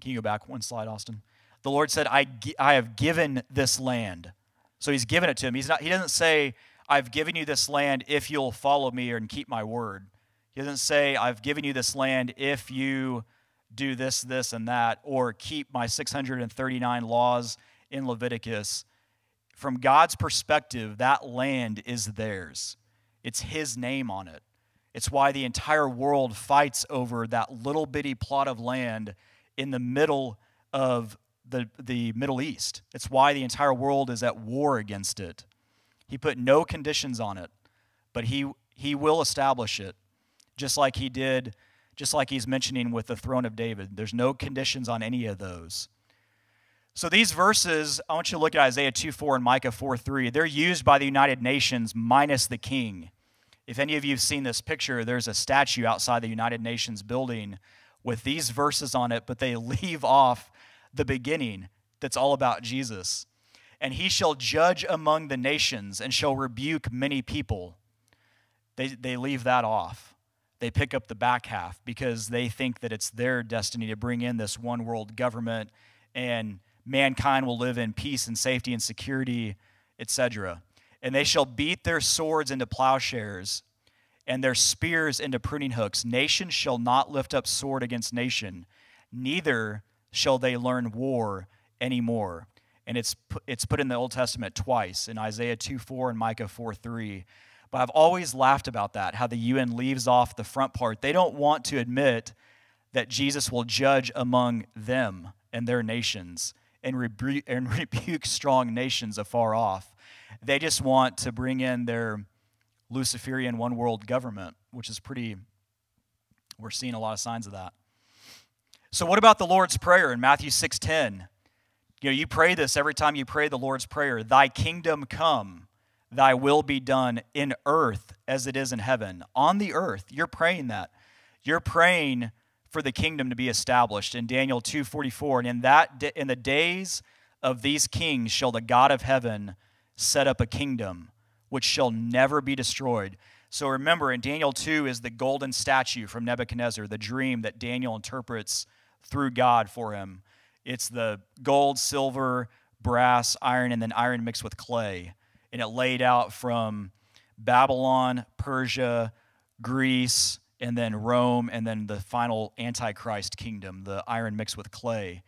can you go back one slide, Austin? The Lord said, I, I have given this land. So he's given it to him. He's not, he doesn't say, I've given you this land if you'll follow me and keep my word. He doesn't say, I've given you this land if you do this, this, and that, or keep my 639 laws in Leviticus. From God's perspective, that land is theirs, it's His name on it. It's why the entire world fights over that little bitty plot of land in the middle of the, the Middle East. It's why the entire world is at war against it. He put no conditions on it, but he, he will establish it, just like he did just like he's mentioning with the throne of David. There's no conditions on any of those. So these verses, I want you to look at Isaiah 2 4 and Micah 4 3. They're used by the United Nations minus the king. If any of you have seen this picture, there's a statue outside the United Nations building with these verses on it, but they leave off the beginning that's all about Jesus. And he shall judge among the nations and shall rebuke many people. They, they leave that off they pick up the back half because they think that it's their destiny to bring in this one world government and mankind will live in peace and safety and security, etc. And they shall beat their swords into plowshares and their spears into pruning hooks. Nation shall not lift up sword against nation, neither shall they learn war anymore. And it's, it's put in the Old Testament twice in Isaiah 2 4 and Micah 4 3. But I've always laughed about that, how the UN leaves off the front part. They don't want to admit that Jesus will judge among them and their nations and, and rebuke strong nations afar off. They just want to bring in their Luciferian one world government, which is pretty, we're seeing a lot of signs of that. So what about the Lord's Prayer in Matthew 6:10? You know, you pray this every time you pray the Lord's Prayer, thy kingdom come Thy will be done in earth as it is in heaven. On the earth, you're praying that. You're praying for the kingdom to be established in Daniel 2:44 and in that in the days of these kings shall the God of heaven set up a kingdom which shall never be destroyed. So remember in Daniel 2 is the golden statue from Nebuchadnezzar, the dream that Daniel interprets through God for him. It's the gold, silver, brass, iron and then iron mixed with clay and it laid out from Babylon, Persia, Greece, and then Rome, and then the final Antichrist kingdom, the iron mixed with clay.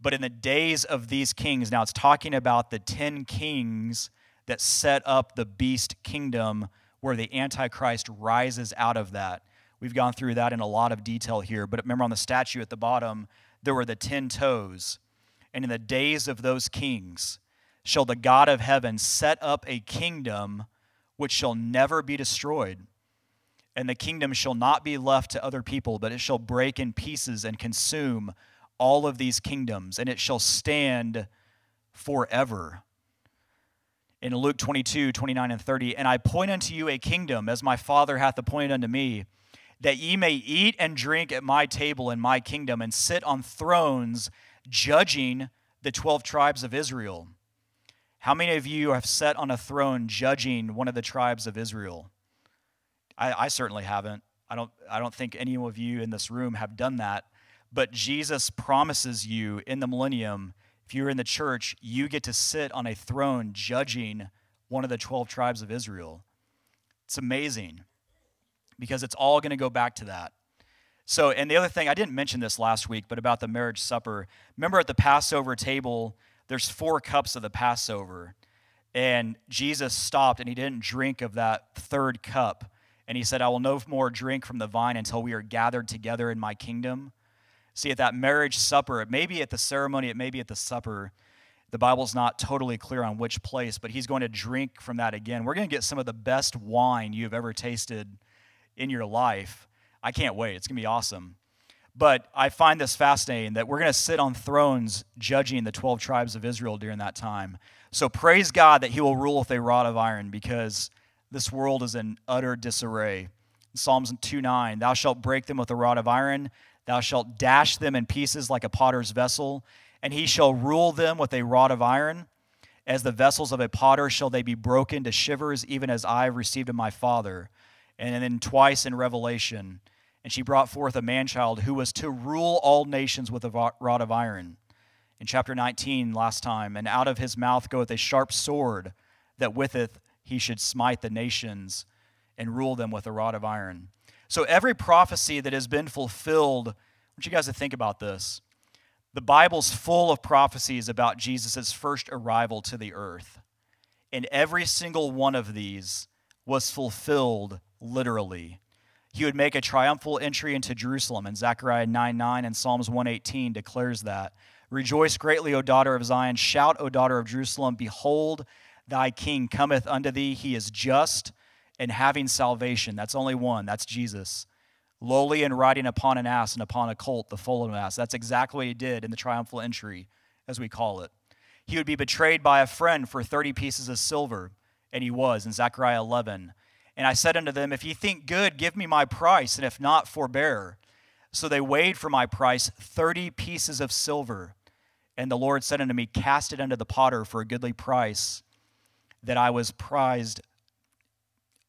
But in the days of these kings, now it's talking about the 10 kings that set up the beast kingdom where the Antichrist rises out of that. We've gone through that in a lot of detail here, but remember on the statue at the bottom, there were the 10 toes. And in the days of those kings, shall the God of heaven set up a kingdom which shall never be destroyed. And the kingdom shall not be left to other people, but it shall break in pieces and consume all of these kingdoms, and it shall stand forever. In Luke 22, 29 and 30, and I point unto you a kingdom as my Father hath appointed unto me, that ye may eat and drink at my table in my kingdom, and sit on thrones judging the 12 tribes of Israel. How many of you have sat on a throne judging one of the tribes of Israel? I, I, certainly haven't. I don't, I don't think any of you in this room have done that. But Jesus promises you in the millennium, if you're in the church, you get to sit on a throne judging one of the 12 tribes of Israel. It's amazing because it's all going to go back to that. So, and the other thing, I didn't mention this last week, but about the marriage supper. Remember at the Passover table, there's four cups of the Passover. And Jesus stopped and he didn't drink of that third cup. And he said, I will no more drink from the vine until we are gathered together in my kingdom. See, at that marriage supper, it may be at the ceremony, it may be at the supper. The Bible's not totally clear on which place, but he's going to drink from that again. We're going to get some of the best wine you've ever tasted in your life. I can't wait. It's going to be awesome. But I find this fascinating that we're going to sit on thrones judging the 12 tribes of Israel during that time. So praise God that he will rule with a rod of iron because this world is in utter disarray. Psalms 2 9, thou shalt break them with a rod of iron, thou shalt dash them in pieces like a potter's vessel, and he shall rule them with a rod of iron. As the vessels of a potter shall they be broken to shivers, even as I have received of my Father. And then twice in Revelation, and she brought forth a man child who was to rule all nations with a rod of iron. In chapter 19, last time, and out of his mouth goeth a sharp sword, that with it he should smite the nations and rule them with a rod of iron. So every prophecy that has been fulfilled, I want you guys to think about this. The Bible's full of prophecies about Jesus' first arrival to the earth. And every single one of these was fulfilled literally he would make a triumphal entry into Jerusalem. And Zechariah 9 9 and Psalms 118 declares that. Rejoice greatly, O daughter of Zion. Shout, O daughter of Jerusalem. Behold, thy king cometh unto thee. He is just and having salvation. That's only one. That's Jesus. Lowly and riding upon an ass and upon a colt, the foal of an ass. That's exactly what he did in the triumphal entry, as we call it. He would be betrayed by a friend for 30 pieces of silver, and he was in Zechariah 11. And I said unto them, If ye think good, give me my price, and if not, forbear. So they weighed for my price thirty pieces of silver. And the Lord said unto me, Cast it unto the potter for a goodly price that I was prized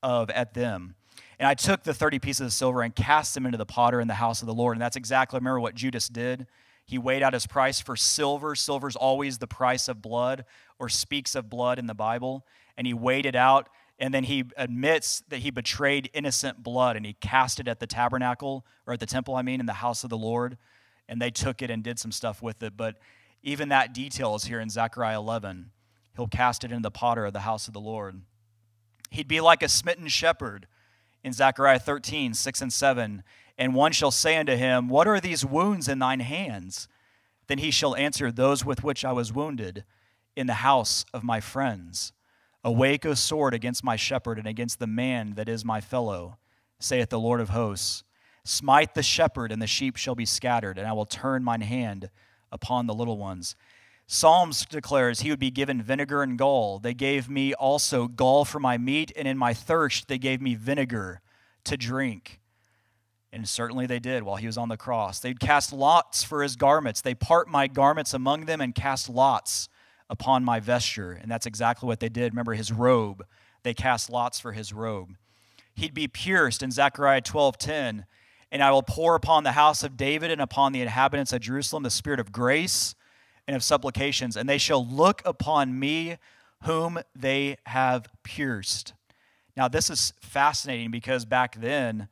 of at them. And I took the 30 pieces of silver and cast them into the potter in the house of the Lord. And that's exactly, remember what Judas did? He weighed out his price for silver. Silver's always the price of blood or speaks of blood in the Bible. And he weighed it out and then he admits that he betrayed innocent blood and he cast it at the tabernacle or at the temple i mean in the house of the lord. And they took it and did some stuff with it. But even that detail is here in zechariah 11 he'll cast it into the potter of the house of the lord. He'd be like a smitten shepherd in zechariah 13 6 and 7 and one shall say unto him what are these wounds in thine hands? Then he shall answer those with which i was wounded in the house of my friends Awake, O sword, against my shepherd and against the man that is my fellow, saith the Lord of hosts. Smite the shepherd, and the sheep shall be scattered, and I will turn mine hand upon the little ones. Psalms declares he would be given vinegar and gall. They gave me also gall for my meat, and in my thirst they gave me vinegar to drink. And certainly they did while he was on the cross. They'd cast lots for his garments. They part my garments among them and cast lots upon my vesture. And that's exactly what they did. Remember his robe. They cast lots for his robe. He'd be pierced in Zechariah 12:10, and I will pour upon the house of David and upon the inhabitants of Jerusalem the spirit of grace and of supplications, and they shall look upon me whom they have pierced. Now, this is fascinating because back then,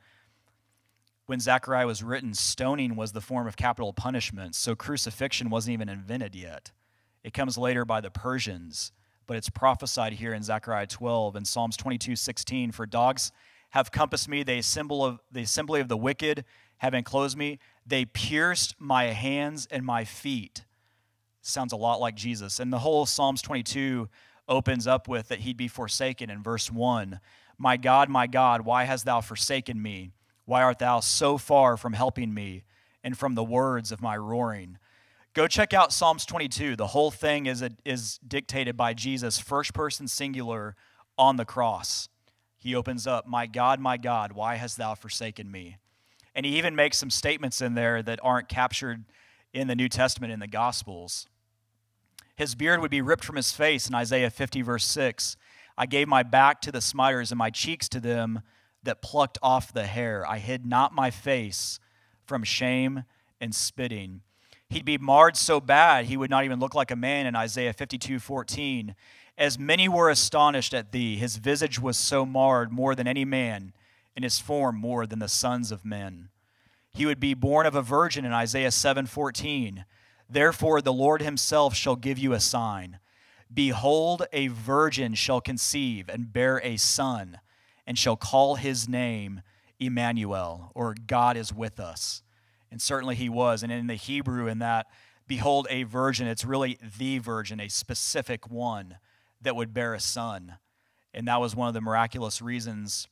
when Zechariah was written, stoning was the form of capital punishment, so crucifixion wasn't even invented yet. It comes later by the Persians, but it's prophesied here in Zechariah 12 and Psalms 22 16. For dogs have compassed me, they symbol of, the assembly of the wicked have enclosed me. They pierced my hands and my feet. Sounds a lot like Jesus. And the whole Psalms 22 opens up with that he'd be forsaken in verse 1. My God, my God, why hast thou forsaken me? Why art thou so far from helping me and from the words of my roaring? Go check out Psalms 22. The whole thing is, a, is dictated by Jesus, first person singular on the cross. He opens up, My God, my God, why hast thou forsaken me? And he even makes some statements in there that aren't captured in the New Testament in the Gospels. His beard would be ripped from his face in Isaiah 50, verse 6. I gave my back to the smiters and my cheeks to them that plucked off the hair. I hid not my face from shame and spitting. He'd be marred so bad he would not even look like a man in Isaiah 52 14. As many were astonished at thee, his visage was so marred more than any man, and his form more than the sons of men. He would be born of a virgin in Isaiah 7 14. Therefore, the Lord himself shall give you a sign. Behold, a virgin shall conceive and bear a son, and shall call his name Emmanuel, or God is with us. And certainly he was. And in the Hebrew, in that, behold, a virgin, it's really the virgin, a specific one that would bear a son. And that was one of the miraculous reasons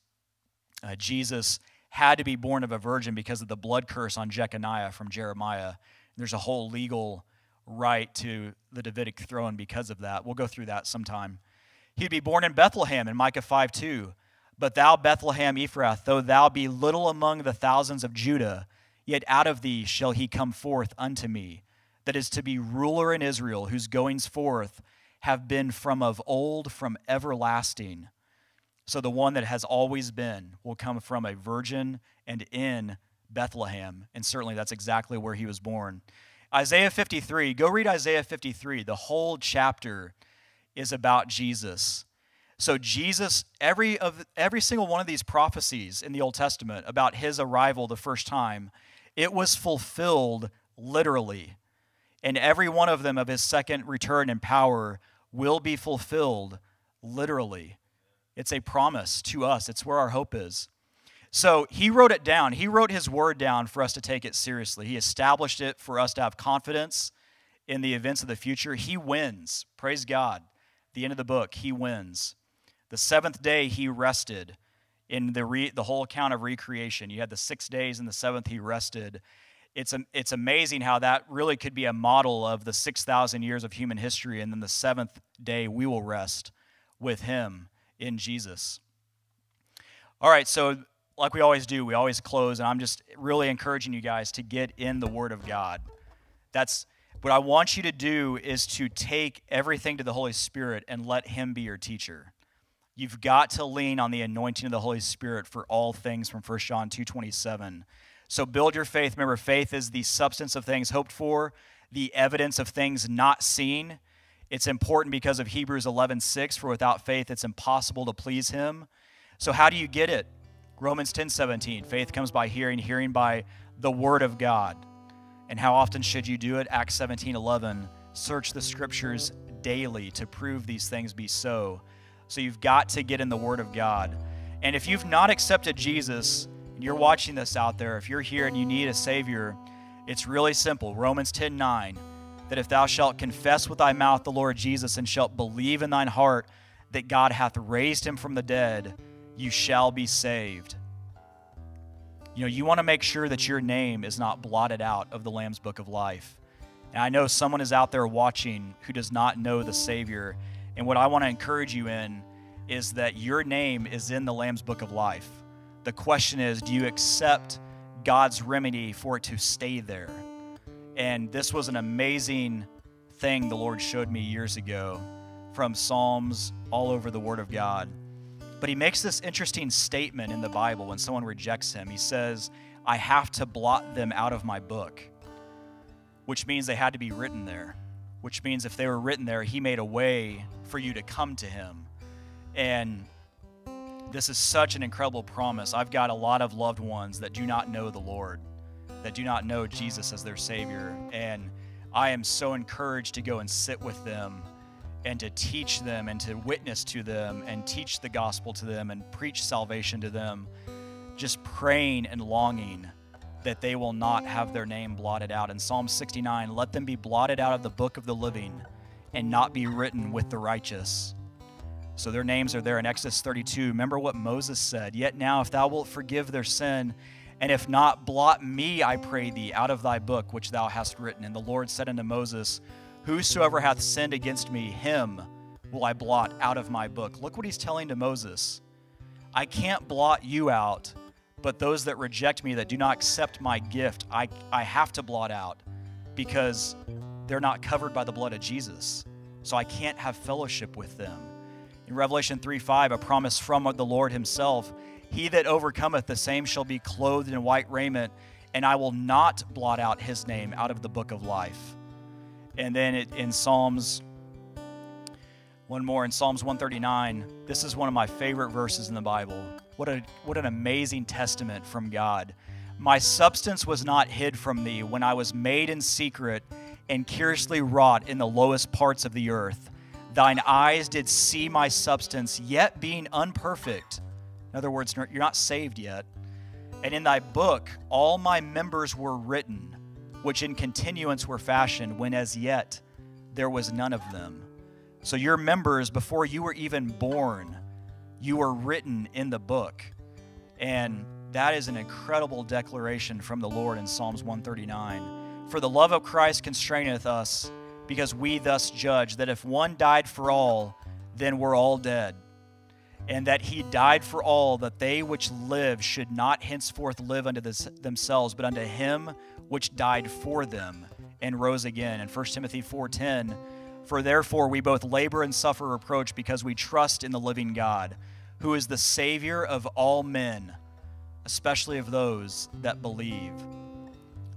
uh, Jesus had to be born of a virgin because of the blood curse on Jeconiah from Jeremiah. There's a whole legal right to the Davidic throne because of that. We'll go through that sometime. He'd be born in Bethlehem in Micah 5 2. But thou, Bethlehem Ephrath, though thou be little among the thousands of Judah, yet out of thee shall he come forth unto me, that is to be ruler in Israel, whose goings forth have been from of old, from everlasting. So the one that has always been will come from a virgin and in Bethlehem. And certainly that's exactly where he was born. Isaiah 53, go read Isaiah 53. The whole chapter is about Jesus. So Jesus, every of every single one of these prophecies in the Old Testament about his arrival the first time, it was fulfilled literally. And every one of them of his second return in power will be fulfilled literally. It's a promise to us. It's where our hope is. So he wrote it down. He wrote his word down for us to take it seriously. He established it for us to have confidence in the events of the future. He wins. Praise God. The end of the book, he wins. The seventh day he rested in the, re, the whole account of recreation. You had the six days, and the seventh he rested. It's, it's amazing how that really could be a model of the 6,000 years of human history, and then the seventh day we will rest with him in Jesus. All right, so like we always do, we always close, and I'm just really encouraging you guys to get in the Word of God. That's what I want you to do is to take everything to the Holy Spirit and let Him be your teacher. You've got to lean on the anointing of the Holy Spirit for all things from 1 John 2:27. So build your faith. Remember, faith is the substance of things hoped for, the evidence of things not seen. It's important because of Hebrews 11:6, for without faith it's impossible to please him. So how do you get it? Romans 10:17, Faith comes by hearing, hearing by the word of God. And how often should you do it? Acts 17:11, Search the scriptures daily to prove these things be so. So you've got to get in the word of God. And if you've not accepted Jesus, and you're watching this out there, if you're here and you need a Savior, it's really simple. Romans 10 9. That if thou shalt confess with thy mouth the Lord Jesus and shalt believe in thine heart that God hath raised him from the dead, you shall be saved. You know, you want to make sure that your name is not blotted out of the Lamb's Book of Life. And I know someone is out there watching who does not know the Savior. And what I want to encourage you in is that your name is in the Lamb's Book of Life. The question is do you accept God's remedy for it to stay there? And this was an amazing thing the Lord showed me years ago from Psalms all over the Word of God. But he makes this interesting statement in the Bible when someone rejects him. He says, I have to blot them out of my book, which means they had to be written there, which means if they were written there, he made a way for you to come to him. And this is such an incredible promise. I've got a lot of loved ones that do not know the Lord, that do not know Jesus as their Savior. And I am so encouraged to go and sit with them and to teach them and to witness to them and teach the gospel to them and preach salvation to them, just praying and longing that they will not have their name blotted out. In Psalm 69, let them be blotted out of the book of the living and not be written with the righteous. So their names are there in Exodus 32. Remember what Moses said Yet now, if thou wilt forgive their sin, and if not, blot me, I pray thee, out of thy book which thou hast written. And the Lord said unto Moses, Whosoever hath sinned against me, him will I blot out of my book. Look what he's telling to Moses. I can't blot you out, but those that reject me, that do not accept my gift, I, I have to blot out because they're not covered by the blood of Jesus. So I can't have fellowship with them. In Revelation 3 5, a promise from the Lord Himself He that overcometh, the same shall be clothed in white raiment, and I will not blot out his name out of the book of life. And then it, in Psalms, one more in Psalms 139, this is one of my favorite verses in the Bible. What, a, what an amazing testament from God. My substance was not hid from thee when I was made in secret and curiously wrought in the lowest parts of the earth. Thine eyes did see my substance, yet being unperfect, In other words, you're not saved yet. And in thy book all my members were written, which in continuance were fashioned, when as yet there was none of them. So your members, before you were even born, you were written in the book. And that is an incredible declaration from the Lord in Psalms 139. For the love of Christ constraineth us, because we thus judge that if one died for all, then we're all dead and that he died for all, that they which live should not henceforth live unto this, themselves, but unto him which died for them and rose again. In 1 Timothy 4:10, for therefore we both labor and suffer reproach because we trust in the living God, who is the Savior of all men, especially of those that believe.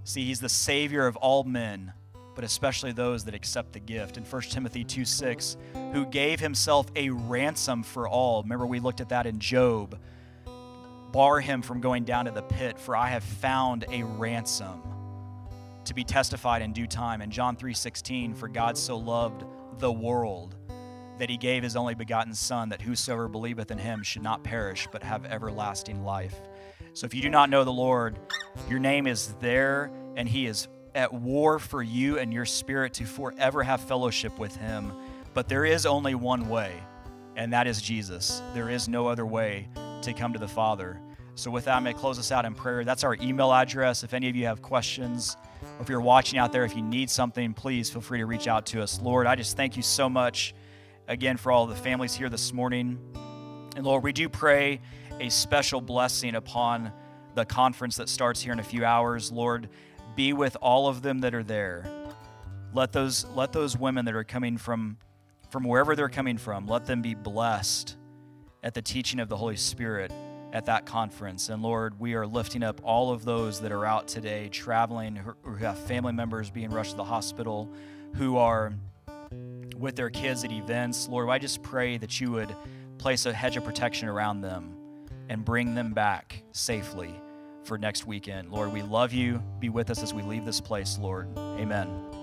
See, he's the Savior of all men but especially those that accept the gift. In 1 Timothy 2 6, who gave himself a ransom for all. Remember, we looked at that in Job. Bar him from going down to the pit, for I have found a ransom to be testified in due time. In John 3 16, for God so loved the world that he gave his only begotten Son, that whosoever believeth in him should not perish, but have everlasting life. So if you do not know the Lord, your name is there, and he is at war for you and your spirit to forever have fellowship with Him. But there is only one way, and that is Jesus. There is no other way to come to the Father. So, with that, I'm going to close us out in prayer. That's our email address. If any of you have questions, or if you're watching out there, if you need something, please feel free to reach out to us. Lord, I just thank you so much again for all the families here this morning. And Lord, we do pray a special blessing upon the conference that starts here in a few hours. Lord, be with all of them that are there. Let those, let those women that are coming from, from wherever they're coming from, let them be blessed at the teaching of the Holy Spirit at that conference. And Lord, we are lifting up all of those that are out today traveling, who have family members being rushed to the hospital, who are with their kids at events. Lord, I just pray that you would place a hedge of protection around them and bring them back safely for next weekend. Lord, we love you. Be with us as we leave this place, Lord. Amen.